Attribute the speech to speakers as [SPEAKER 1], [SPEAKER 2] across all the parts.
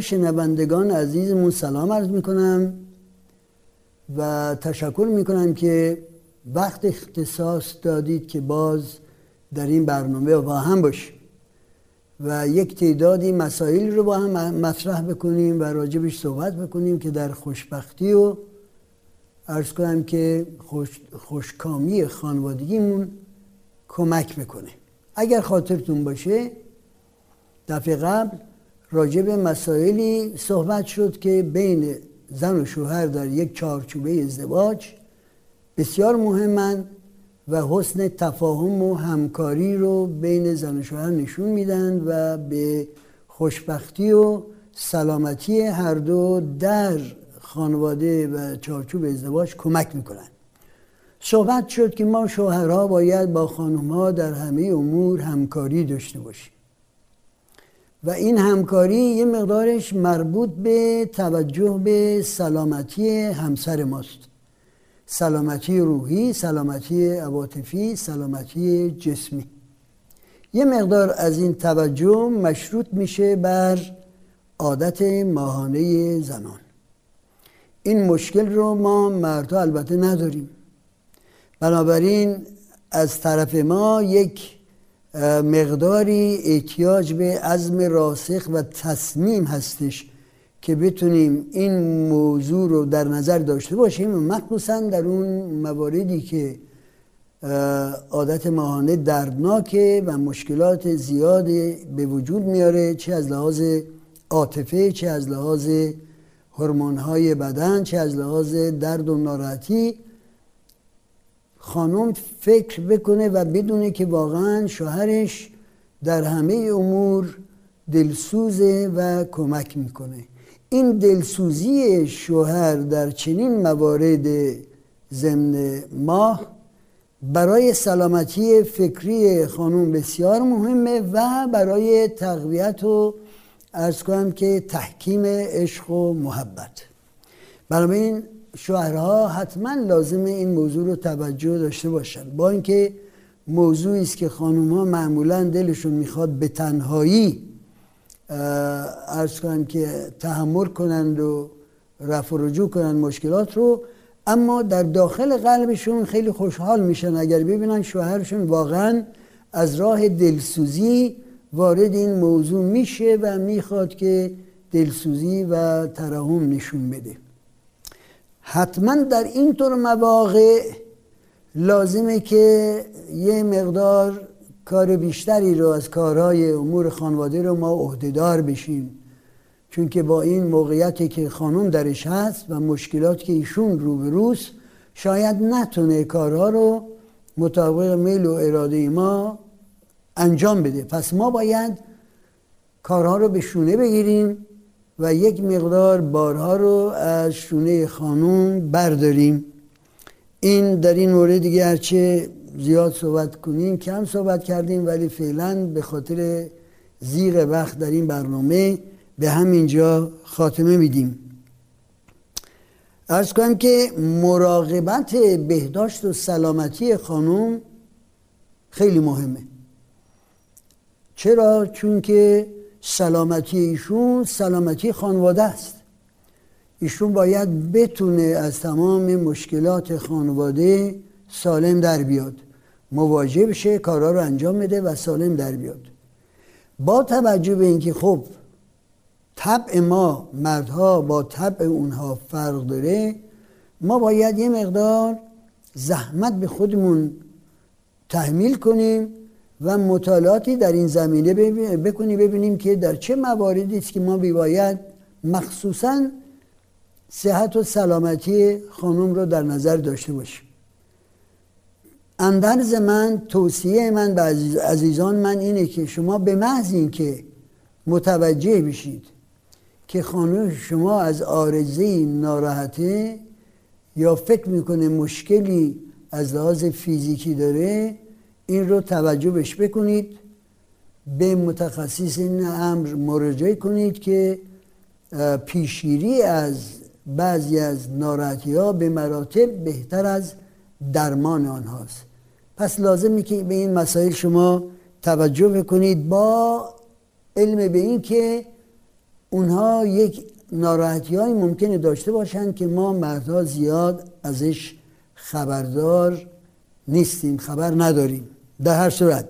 [SPEAKER 1] شنوندگان عزیزمون سلام عرض می‌کنم و تشکر می‌کنم که وقت اختصاص دادید که باز در این برنامه با هم باشیم و یک تعدادی مسائل رو با هم مطرح بکنیم و راجبش صحبت بکنیم که در خوشبختی و ارز کنم که خوش، خوشکامی خانوادگیمون کمک بکنه. اگر خاطرتون باشه دفعه قبل راجع به مسائلی صحبت شد که بین زن و شوهر در یک چارچوبه ازدواج بسیار مهمند و حسن تفاهم و همکاری رو بین زن و شوهر نشون میدن و به خوشبختی و سلامتی هر دو در خانواده و چارچوب ازدواج کمک می‌کنن. صحبت شد که ما شوهرها باید با خانمها در همه امور همکاری داشته باشیم. و این همکاری یه مقدارش مربوط به توجه به سلامتی همسر ماست. سلامتی روحی، سلامتی عواطفی، سلامتی جسمی. یه مقدار از این توجه مشروط میشه بر عادت ماهانه زنان. این مشکل رو ما مردها البته نداریم. بنابراین از طرف ما یک مقداری احتیاج به عزم راسخ و تصمیم هستش که بتونیم این موضوع رو در نظر داشته باشیم. مخصوصا در اون مواردی که عادت ماهانه دردناکه و مشکلات زیاد به وجود میاره چه از لحاظ عاطفه چه از لحاظ های بدن چه از لحاظ درد و ناراحتی. خانم فکر بکنه و بدونه که واقعا شوهرش در همه امور دلسوزه و کمک می‌کنه. این دلسوزی شوهر در چنین موارد ضمن ماه برای سلامتی فکری خانم بسیار مهمه و برای تقویت و ارز کنم که تحکیم عشق و محبت. بنابراین شوهرها حتما لازم این موضوع رو توجه داشته باشن. با اینکه موضوعی است که خانوم ها معمولا دلشون می‌خواد به تنهایی ارز کنن که تحمل کنند و رفع رجوع کنند مشکلات رو اما در داخل قلبشون خیلی خوشحال میشن اگر ببینن شوهرشون واقعا از راه دلسوزی وارد این موضوع میشه و می‌خواد که دلسوزی و ترحم نشون بده. حتما در این طور مواقع لازمه که یه مقدار کار بیشتری رو از کارهای امور خانواده رو ما عهدهدار بشیم. چون که با این موقعیتی که خانم درش هست و مشکلات که ایشون روبروست شاید نتونه کارها رو مطابق میل و اراده ما انجام بده. پس ما باید کارها رو به شونه بگیریم و یک مقدار بارها رو از شونه خانوم برداریم. این در این مورد دیگه زیاد صحبت کنیم کم صحبت کردیم ولی فعلا به خاطر زیغ وقت در این برنامه به همینجا خاتمه میدیم. ارز کنم که مراقبت بهداشت و سلامتی خانوم خیلی مهمه. چرا؟ چون که سلامتی ایشون سلامتی خانواده است. ایشون باید بتونه از تمام مشکلات خانواده سالم در بیاد. مواجه بشه کارا رو انجام بده و سالم در بیاد. با توجه به اینکه خب طبع ما مردها با طبع اونها فرق داره ما باید یه مقدار زحمت به خودمون تحمیل کنیم و مطالعاتی در این زمینه بکنی ببینیم که در چه مواردی است که ما بیاید مخصوصا صحت و سلامتی خانم رو در نظر داشته باشیم. اندرز من توصیه من به عزیزان من اینه که شما به محض اینکه متوجه بشید که خانم شما از آرزه ناراحته یا فکر می‌کنه مشکلی از لحاظ فیزیکی داره این رو توجه بش بکنید. به متخصص این امر مراجعه کنید که پیشگیری از بعضی از ناراحتی ها به مراتب بهتر از درمان آنهاست. پس لازمی که به این مسائل شما توجه بکنید با علم به این که اونها یک ناراحتی های ممکنه داشته باشند که ما مردها زیاد ازش خبردار نیستیم خبر نداریم. در هر صورت.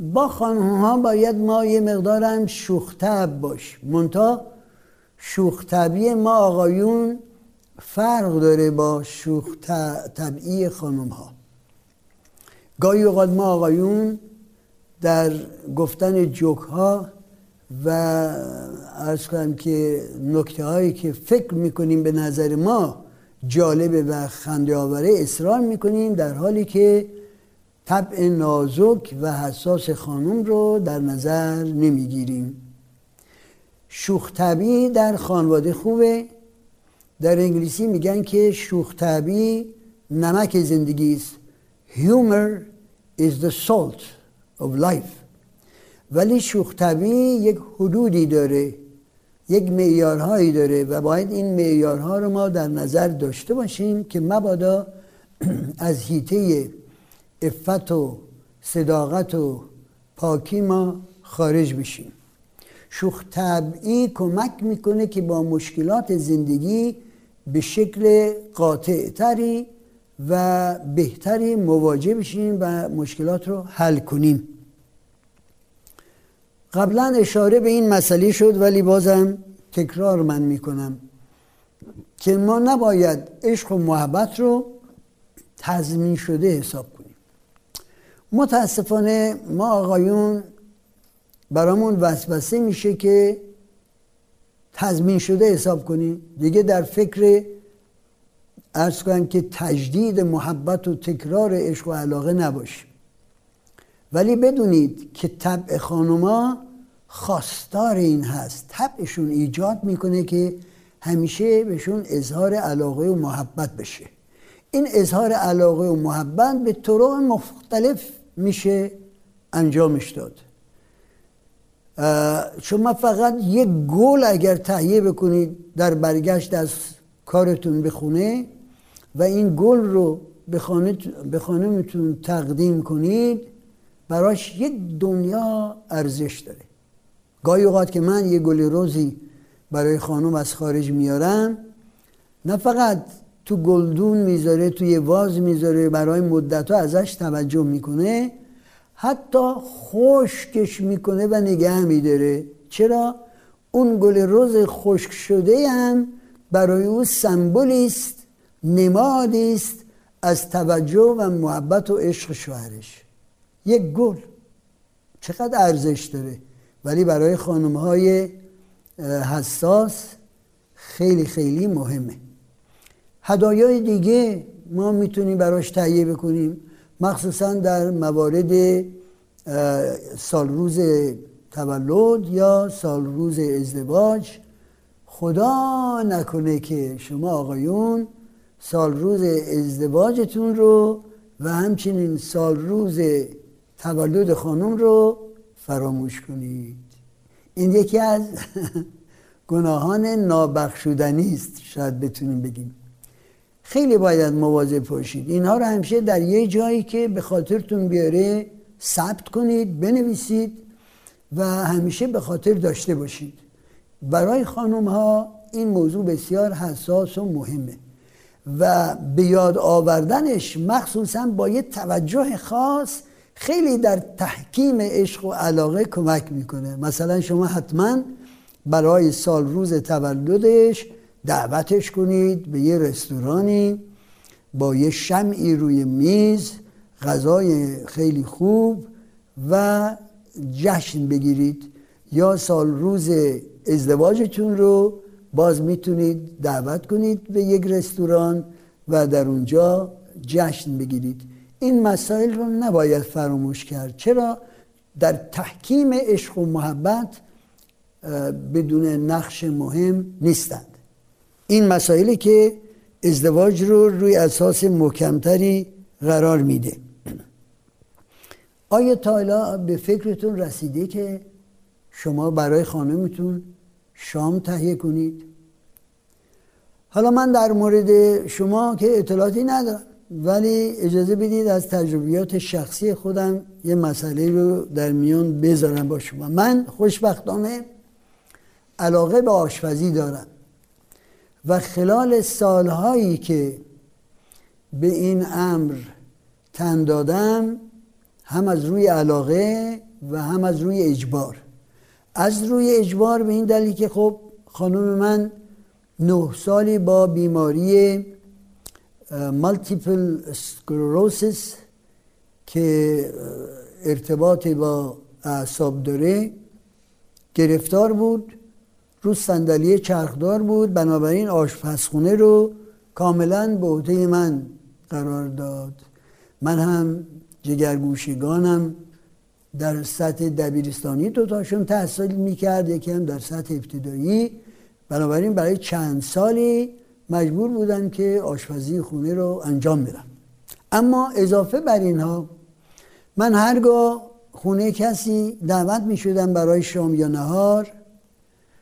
[SPEAKER 1] با خانم ها باید ما یه مقدارم شوختب باش. منتها شوختبی ما آقایون فرق داره با شوخ طبعی خانم ها گاهی اوقات ما آقایون در گفتن جوک ها و ارز کنم که نکته هایی که فکر می‌کنیم به نظر ما جالبه و خنده آوره اصرار می‌کنیم در حالی که طبع نازک و حساس خانم رو در نظر نمی‌گیریم. شوخ در خانواده خوبه. در انگلیسی میگن که شوخ نمک زندگی است humor is the salt of life. ولی شوخ یک حدودی داره. یک معیارهایی داره و باید این معیارها رو ما در نظر داشته باشیم که مبادا از هیته افت و صداقت و پاکی ما خارج بشیم. شوخ طبعی کمک می‌کنه که با مشکلات زندگی به شکل قاطع تری و بهتری مواجه بشیم و مشکلات رو حل کنیم. قبلا اشاره به این مسئله شد ولی بازم تکرار من می‌کنم که ما نباید عشق و محبت رو تضمین شده حساب کنیم. متاسفانه ما آقایون برامون وسوسه میشه که تضمین شده حساب کنیم. دیگه در فکر ارز کنم که تجدید محبت و تکرار عشق و علاقه نباشیم ولی بدونید که طبع خانوما خواستار این هست. طبعشون ایجاد می‌کنه که همیشه بهشون اظهار علاقه و محبت بشه. این اظهار علاقه و محبت به طرق مختلف میشه انجامش داد. شما فقط یک گل اگر تهیه بکنید در برگشت از کارتون بخونه و این گل رو به خانمتون تقدیم کنید براش یک دنیا ارزش داره. گاهی اوقات که من یه گل روزی برای خانم از خارج میارم نه فقط تو گلدون می‌ذاره توی واز می‌ذاره برای مدت ازش توجه می‌کنه حتی خشکش می‌کنه و نگه میداره. چرا؟ اون گل روز خشک شده هم برای او سمبولی است نمادی است از توجه و محبت و عشق شوهرش. یک گل. چقدر ارزش داره. ولی برای خانم های حساس خیلی خیلی مهمه. هدایای دیگه ما می‌تونیم براش تهیه بکنیم. مخصوصا در موارد سال روز تولد یا سال روز ازدواج. خدا نکنه که شما آقایون سال روز ازدواجتون رو و همچنین سال روز تولد خانم رو فراموش کنید. این یکی از گناهان نابخشودنی است. شاید بتونیم بگیم. خیلی باید مواظب باشید. اینها رو همیشه در یه جایی که به خاطرتون بیاره ثبت کنید بنویسید و همیشه به خاطر داشته باشید. برای خانم ها این موضوع بسیار حساس و مهمه و به یاد آوردنش مخصوصا با یه توجه خاص خیلی در تحکیم عشق و علاقه کمک می‌کنه. مثلا شما حتما برای سال روز تولدش دعوتش کنید به یه رستورانی با یه شمعی روی میز غذای خیلی خوب و جشن بگیرید. یا سال روز ازدواجتون رو باز می‌تونید دعوت کنید به یک رستوران و در اونجا جشن بگیرید. این مسائل رو نباید فراموش کرد. چرا؟ در تحکیم عشق و محبت بدون نقش مهم نیستند. این مسائلی که ازدواج رو روی اساس محکمتری قرار میده. آیا تا به فکرتون رسیده که شما برای خانمتون شام تهیه کنید؟ حالا من در مورد شما که اطلاعاتی ندارم. ولی اجازه بدید از تجربیات شخصی خودم یه مسئله رو در میان بذارم با شما. من خوشبختانه علاقه به آشپزی دارم و خلال سالهایی که به این امر تن دادم هم از روی علاقه و هم از روی اجبار. از روی اجبار به این دلیل که خب خانم من نه سالی با بیماری مالتیپل سکلروسیس که ارتباط با اعصاب داره گرفتار بود رو صندلی چرخدار بود بنابراین آشپزخونه رو کاملا به عهده من قرار داد. من هم جگرگوشگانم در سطح دبیرستانی دوتاشون تحصیل می‌کرد یکی هم در سطح ابتدایی. بنابراین برای چند سالی مجبور بودن که آشپزی خونه رو انجام بدم اما اضافه بر اینها من هرگاه خونه کسی دعوت می شدم برای شام یا نهار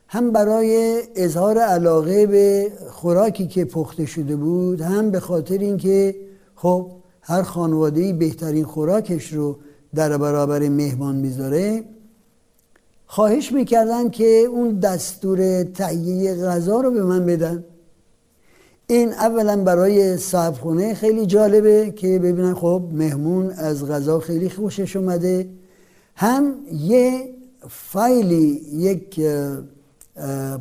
[SPEAKER 1] هم برای اظهار علاقه به خوراکی که پخته شده بود هم به خاطر اینکه خب هر خانواده بهترین خوراکش رو در برابر مهمان می‌ذاره خواهش می‌کردن که اون دستور تهیه غذا رو به من بدن. این اولا برای صاحب خونه خیلی جالبه که ببینن خب مهمون از غذا خیلی خوشش اومده. هم یه فایلی یک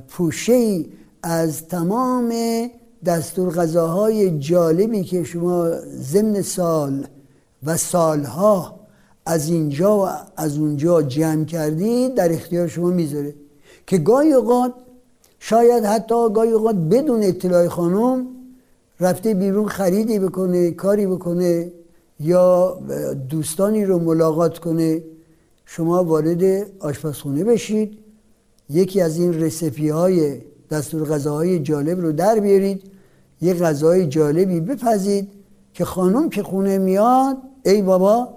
[SPEAKER 1] پوشه از تمام دستور غذاهای جالبی که شما ضمن سال و سالها از اینجا و از اونجا جمع کردید در اختیار شما می‌ذاره. که گاهی اوقات شاید حتی گاهی اوقات بدون اطلاع خانم رفته بیرون خریدی بکنه کاری بکنه یا دوستانی رو ملاقات کنه. شما وارد آشپزخونه بشید. یکی از این رسپی های دستور غذاهای جالب رو در بیارید. یه غذای جالبی بپزید که خانم که خونه میاد ای بابا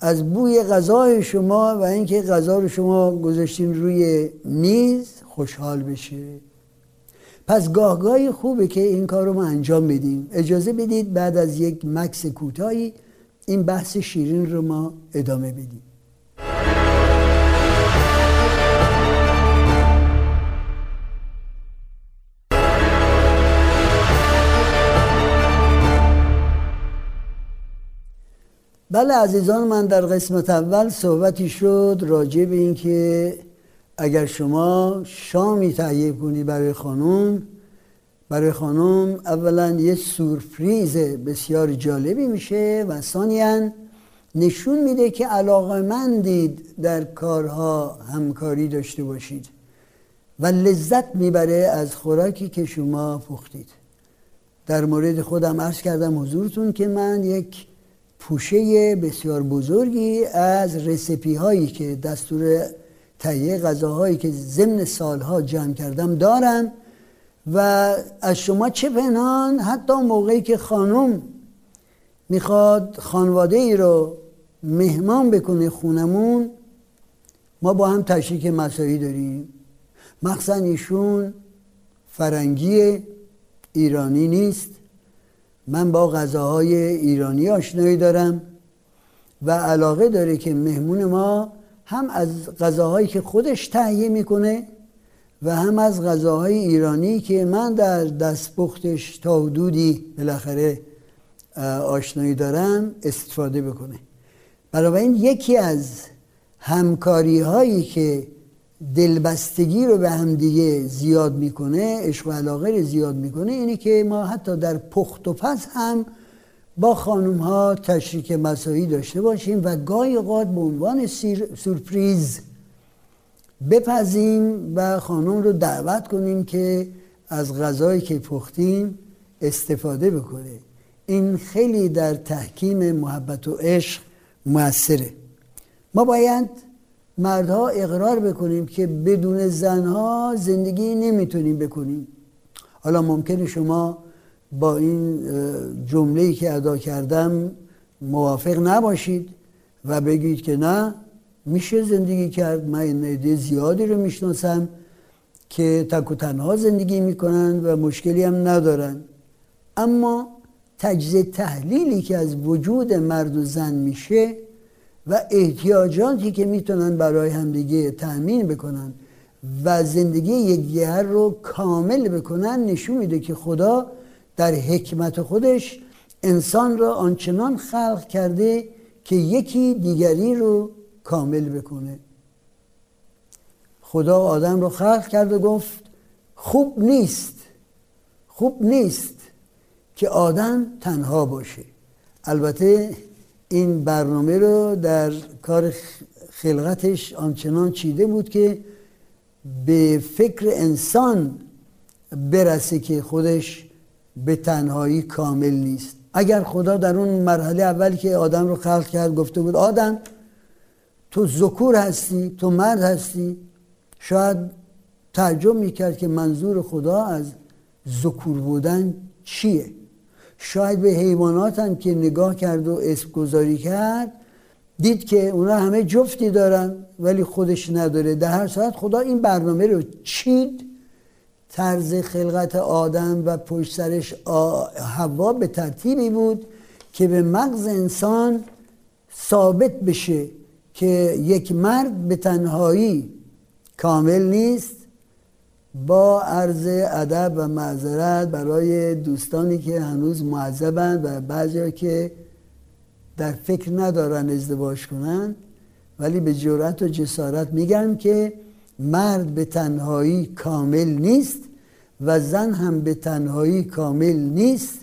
[SPEAKER 1] از بوی غذای شما و اینکه غذا رو شما گذاشتین روی میز خوشحال بشه. پس گاهگاهی خوبه که این کار رو ما انجام بدیم. اجازه بدید بعد از یک مکس کوتاهی این بحث شیرین رو ما ادامه بدیم. بله عزیزان من در قسمت اول صحبتی شد راجع به اینکه اگر شما شامی تهیه کنی برای خانم برای خانم اولا یه سورپریز بسیار جالبی میشه و ثانیا نشون میده که علاقه مندید در کارها همکاری داشته باشید و لذت می‌بره از خوراکی که شما پختید. در مورد خودم عرض کردم حضورتون که من یک پوشه بسیار بزرگی از رسپی هایی که دستور تهیه غذاهایی که ضمن سالها جمع کردم دارم و از شما چه پنهان حتی موقعی که خانم می‌خواد خانواده ای رو مهمان بکنه خونمون ما با هم تشریک مسایی داریم. مخصوصا ایشون فرنگی ایرانی نیست. من با غذاهای ایرانی آشنایی دارم و علاقه داره که مهمون ما هم از غذاهایی که خودش تهیه می‌کنه و هم از غذاهای ایرانی که من در دستپختش تا حدودی بالاخره آشنایی دارم استفاده بکنه. این یکی از همکاری هایی که دلبستگی رو به هم دیگه زیاد می‌کنه عشق و علاقه رو زیاد می‌کنه اینه که ما حتی در پخت و پس هم با خانم ها تشریک مسایی داشته باشیم و گاهی اوقات به عنوان سورپریز بپزیم و خانم رو دعوت کنیم که از غذایی که پختیم استفاده بکنه. این خیلی در تحکیم محبت و عشق موثره. ما باید مردها اقرار بکنیم که بدون زنها زندگی نمی‌تونیم بکنیم. حالا ممکنه شما با این جمله که ادا کردم موافق نباشید و بگید که نه میشه زندگی کرد. من این زیادی رو می‌شناسم که تک و تنها زندگی می‌کنن و مشکلی هم ندارن. اما تجزیه تحلیلی که از وجود مرد و زن میشه و احتیاجاتی که می‌تونن برای همدیگه تأمین بکنن و زندگی یکدیگر رو کامل بکنن نشون میده که خدا در حکمت خودش انسان را آنچنان خلق کرده که یکی دیگری رو کامل بکنه. خدا آدم رو خلق کرد و گفت خوب نیست خوب نیست که آدم تنها باشه. البته این برنامه رو در کار خلقتش آنچنان چیده بود که به فکر انسان برسه که خودش به تنهایی کامل نیست. اگر خدا در اون مرحله اولی که آدم رو خلق کرد گفته بود آدم تو ذکور هستی تو مرد هستی شاید تعجب می‌کرد که منظور خدا از ذکور بودن چیه. شاید به حیوانات هم که نگاه کرد و اسم گذاری کرد دید که اونا همه جفتی دارن ولی خودش نداره. در هر ساعت خدا این برنامه رو چید طرز خلقت آدم و پشت سرش هوا به ترتیبی بود که به مغز انسان ثابت بشه که یک مرد به تنهایی کامل نیست با عرض ادب و معذرت برای دوستانی که هنوز معذبند و بعضی که در فکر ندارن ازدواج کنن ولی به جرأت و جسارت میگم که مرد به تنهایی کامل نیست و زن هم به تنهایی کامل نیست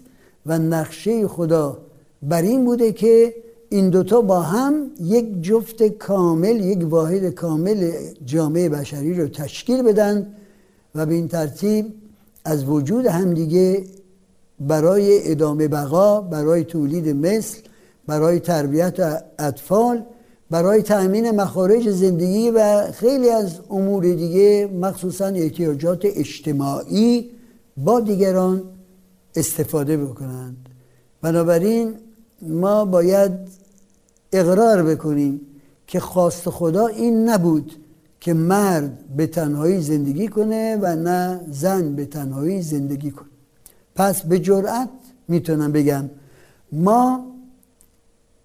[SPEAKER 1] و نقشه خدا بر این بوده که این دوتا با هم یک جفت کامل یک واحد کامل جامعه بشری رو تشکیل بدن و به این ترتیب از وجود همدیگه برای ادامه بقا برای تولید مثل برای تربیت اطفال برای تأمین مخارج زندگی و خیلی از امور دیگه مخصوصا احتیاجات اجتماعی با دیگران استفاده بکنند. بنابراین ما باید اقرار بکنیم که خواست خدا این نبود که مرد به تنهایی زندگی کنه و نه زن به تنهایی زندگی کنه. پس به جرأت می‌تونم بگم ما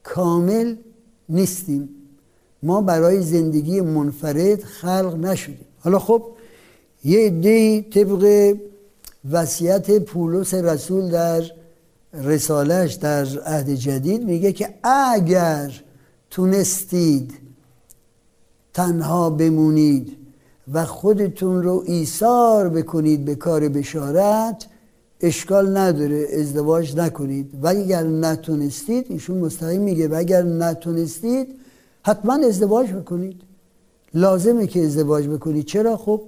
[SPEAKER 1] کامل نیستیم. ما برای زندگی منفرد خلق نشدیم. حالا خب یه دی طبق وصیت پولس رسول در رسالش در عهد جدید میگه که اگر تونستید تنها بمونید و خودتون رو ایثار بکنید به کار بشارت اشکال نداره ازدواج نکنید. و اگر نتونستید ایشون مستقیم میگه و اگر نتونستید حتما ازدواج بکنید. لازمه که ازدواج بکنید. چرا؟ خب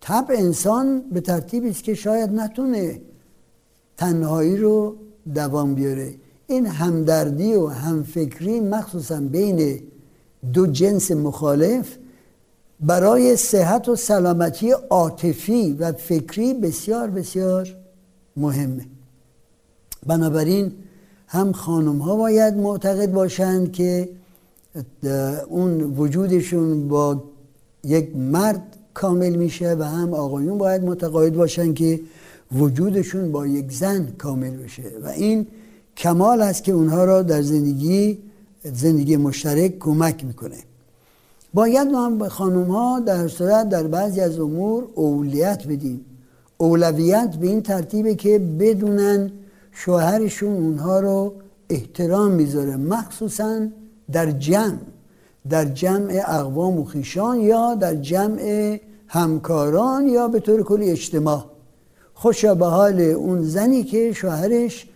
[SPEAKER 1] طب انسان به ترتیبی است که شاید نتونه تنهایی رو دوام بیاره. این همدردی و همفکری مخصوصا بین دو جنس مخالف برای صحت و سلامتی عاطفی و فکری بسیار بسیار مهمه. بنابراین هم خانم ها باید معتقد باشند که اون وجودشون با یک مرد کامل میشه و هم آقایون باید متقاعد باشن که وجودشون با یک زن کامل بشه. و این کمال است که اونها را در زندگی زندگی مشترک کمک می‌کنه. باید ما هم به خانوم ها در صورت در بعضی از امور اولیت بدیم. اولویت به این ترتیبه که بدونن شوهرشون اونها رو احترام می‌ذاره. مخصوصا در جمع در جمع اقوام و خیشان یا در جمع همکاران یا به طور کلی اجتماع. خوشا به حال اون زنی که شوهرش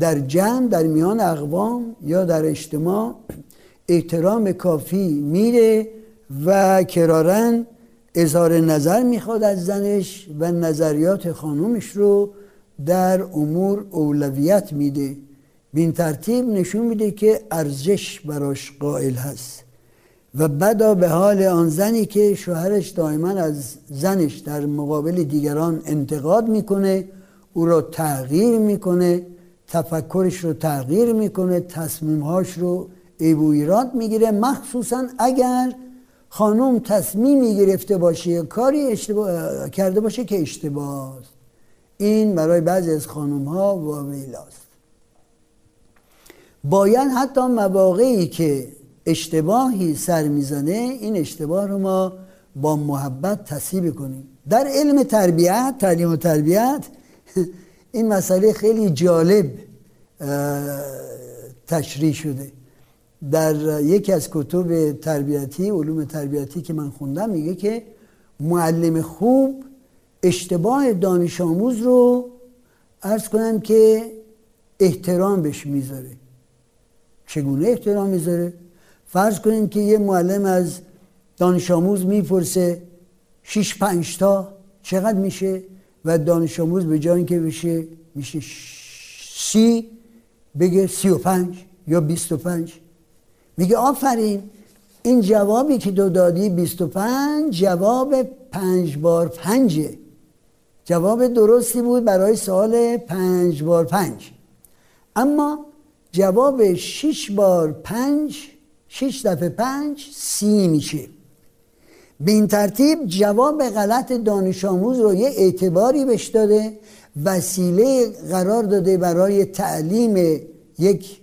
[SPEAKER 1] در جمع در میان اقوام یا در اجتماع احترام کافی میره و کرارن اظهار نظر می‌خواد از زنش و نظریات خانومش رو در امور اولویت میده. بین ترتیب نشون میده که ارزش براش قائل هست و بدا به حال آن زنی که شوهرش دائما از زنش در مقابل دیگران انتقاد می‌کنه او را تغییر می‌کنه تفکرش رو تغییر می‌کنه تصمیمهاش رو ایبو ایراد می‌گیره. مخصوصا اگر خانم تصمیمی گرفته باشه کاری اشتباه کرده باشه که اشتباه این برای بعضی از خانم ها واویلاست باید حتی مواقعی که اشتباهی سر می‌زنه این اشتباه رو ما با محبت تصیب کنیم در علم تربیت تعلیم و تربیت این مسئله خیلی جالب تشریح شده. در یکی از کتب تربیتی علوم تربیتی که من خوندم میگه که معلم خوب اشتباه دانش آموز رو ارز کنم که احترام بهش می‌ذاره. چگونه احترام می‌ذاره؟ فرض کنیم که یه معلم از دانش آموز می‌پرسه 6 5 تا چقدر میشه و دانش آموز به جای اینکه بشه میشه سی بگه سی و پنج یا بیست و پنج. میگه آفرین این جوابی که دو دادی بیست و پنج جواب پنج بار پنجه. جواب درستی بود برای سال پنج بار پنج. اما جواب شش بار پنج شش دفعه پنج سی میشه. به این ترتیب جواب غلط دانش آموز رو یه اعتباری بهش داده وسیله قرار داده برای تعلیم یک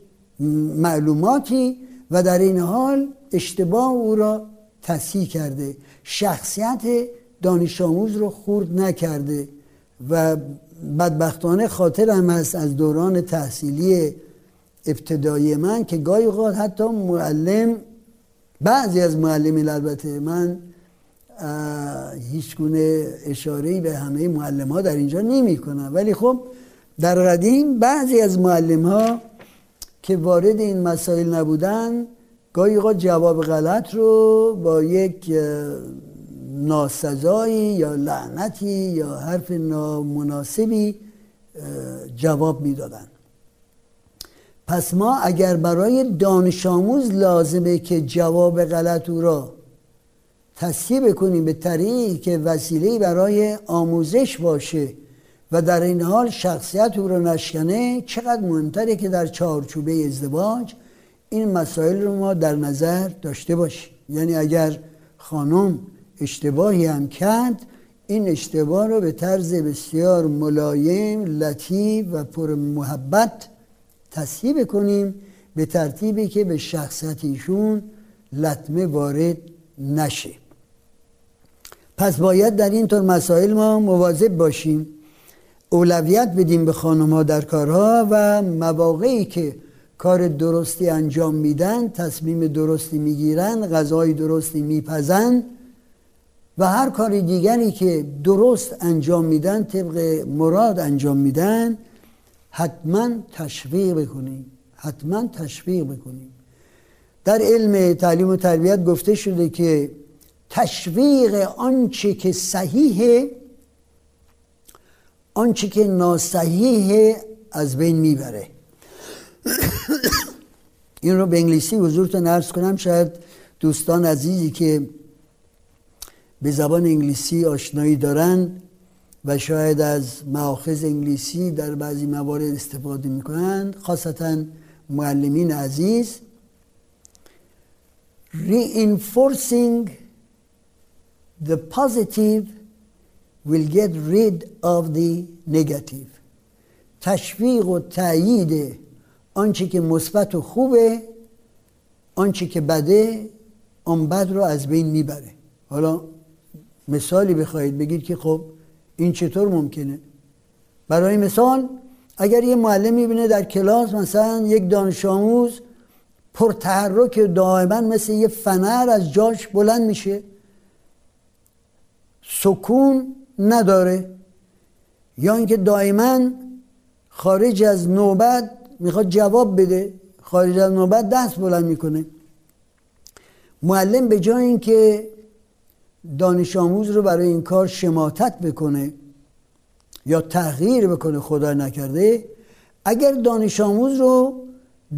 [SPEAKER 1] معلوماتی و در این حال اشتباه او را تصحیح کرده. شخصیت دانش آموز رو خورد نکرده و بدبختانه خاطر هم هست از دوران تحصیلی ابتدایی من که گاهی اوقات حتی معلم بعضی از معلمین البته من هیچ گونه اشاره به همه معلم ها در اینجا نمی کنم ولی خب در قدیم بعضی از معلم ها که وارد این مسائل نبودن گاهی اوقات جواب غلط رو با یک ناسزایی یا لعنتی یا حرف نامناسبی جواب می‌دادن. پس ما اگر برای دانش آموز لازمه که جواب غلط او را تصحیح بکنیم به طریقی که وسیله برای آموزش باشه و در این حال شخصیت او را نشکنه چقدر مهمتره که در چارچوبه ازدواج این مسائل رو ما در نظر داشته باشیم. یعنی اگر خانم اشتباهی هم کرد این اشتباه رو به طرز بسیار ملایم لطیف و پر محبت تصحیح کنیم به ترتیبی که به شخصیت ایشون لطمه وارد نشه. پس باید در این طور مسائل ما مواظب باشیم. اولویت بدیم به خانم ها در کارها و مواقعی که کار درستی انجام میدن تصمیم درستی می‌گیرن غذای درستی میپزن و هر کار دیگری که درست انجام میدن طبق مراد انجام میدن حتما تشویق بکنیم. حتما تشویق بکنیم. در علم تعلیم و تربیت گفته شده که تشویق آنچه که صحیحه آنچه که ناصحیحه از بین می‌بره. این رو به انگلیسی حضورتون عرض کنم شاید دوستان عزیزی که به زبان انگلیسی آشنایی دارن و شاید از معاخذ انگلیسی در بعضی موارد استفاده می‌کنن خاصتا معلمین عزیز reinforcing the positive will get rid of the negative. تشویق و تایید آنچه که مثبت و خوبه آنچه که بده آن بد رو از بین می‌بره. حالا مثالی بخواهید بگید که خب این چطور ممکنه؟ برای مثال اگر یه معلم می‌بینه در کلاس مثلا یک دانش آموز پرتحرک دائما مثل یه فنر از جاش بلند میشه سکون نداره. یا اینکه دائما خارج از نوبت می‌خواد جواب بده. خارج از نوبت دست بلند می‌کنه. معلم به جای اینکه دانش آموز رو برای این کار شماتت بکنه یا تغییر بکنه خدا نکرده اگر دانش آموز رو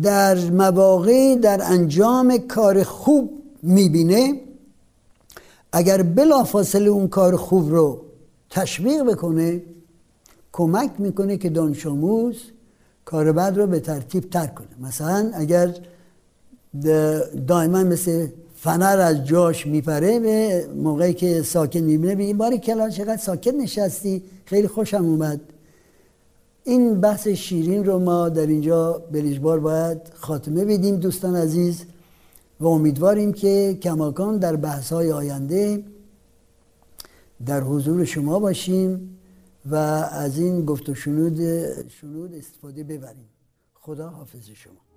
[SPEAKER 1] در مواقع در انجام کار خوب می‌بینه اگر بلافاصله اون کار خوب رو تشویق بکنه کمک می‌کنه که دانش آموز کار بعد رو به ترتیب ترک کنه. مثلا اگر دائما مثل فنر از جاش میپره به موقعی که ساکن می‌بینه به این باری کلا چقدر ساکت نشستی خیلی خوشم اومد. این بحث شیرین رو ما در اینجا بلیجبار باید خاتمه بدیم دوستان عزیز و امیدواریم که کماکان در بحث های آینده در حضور شما باشیم و از این گفت و شنود, شنود استفاده ببریم. خدا حافظ شما.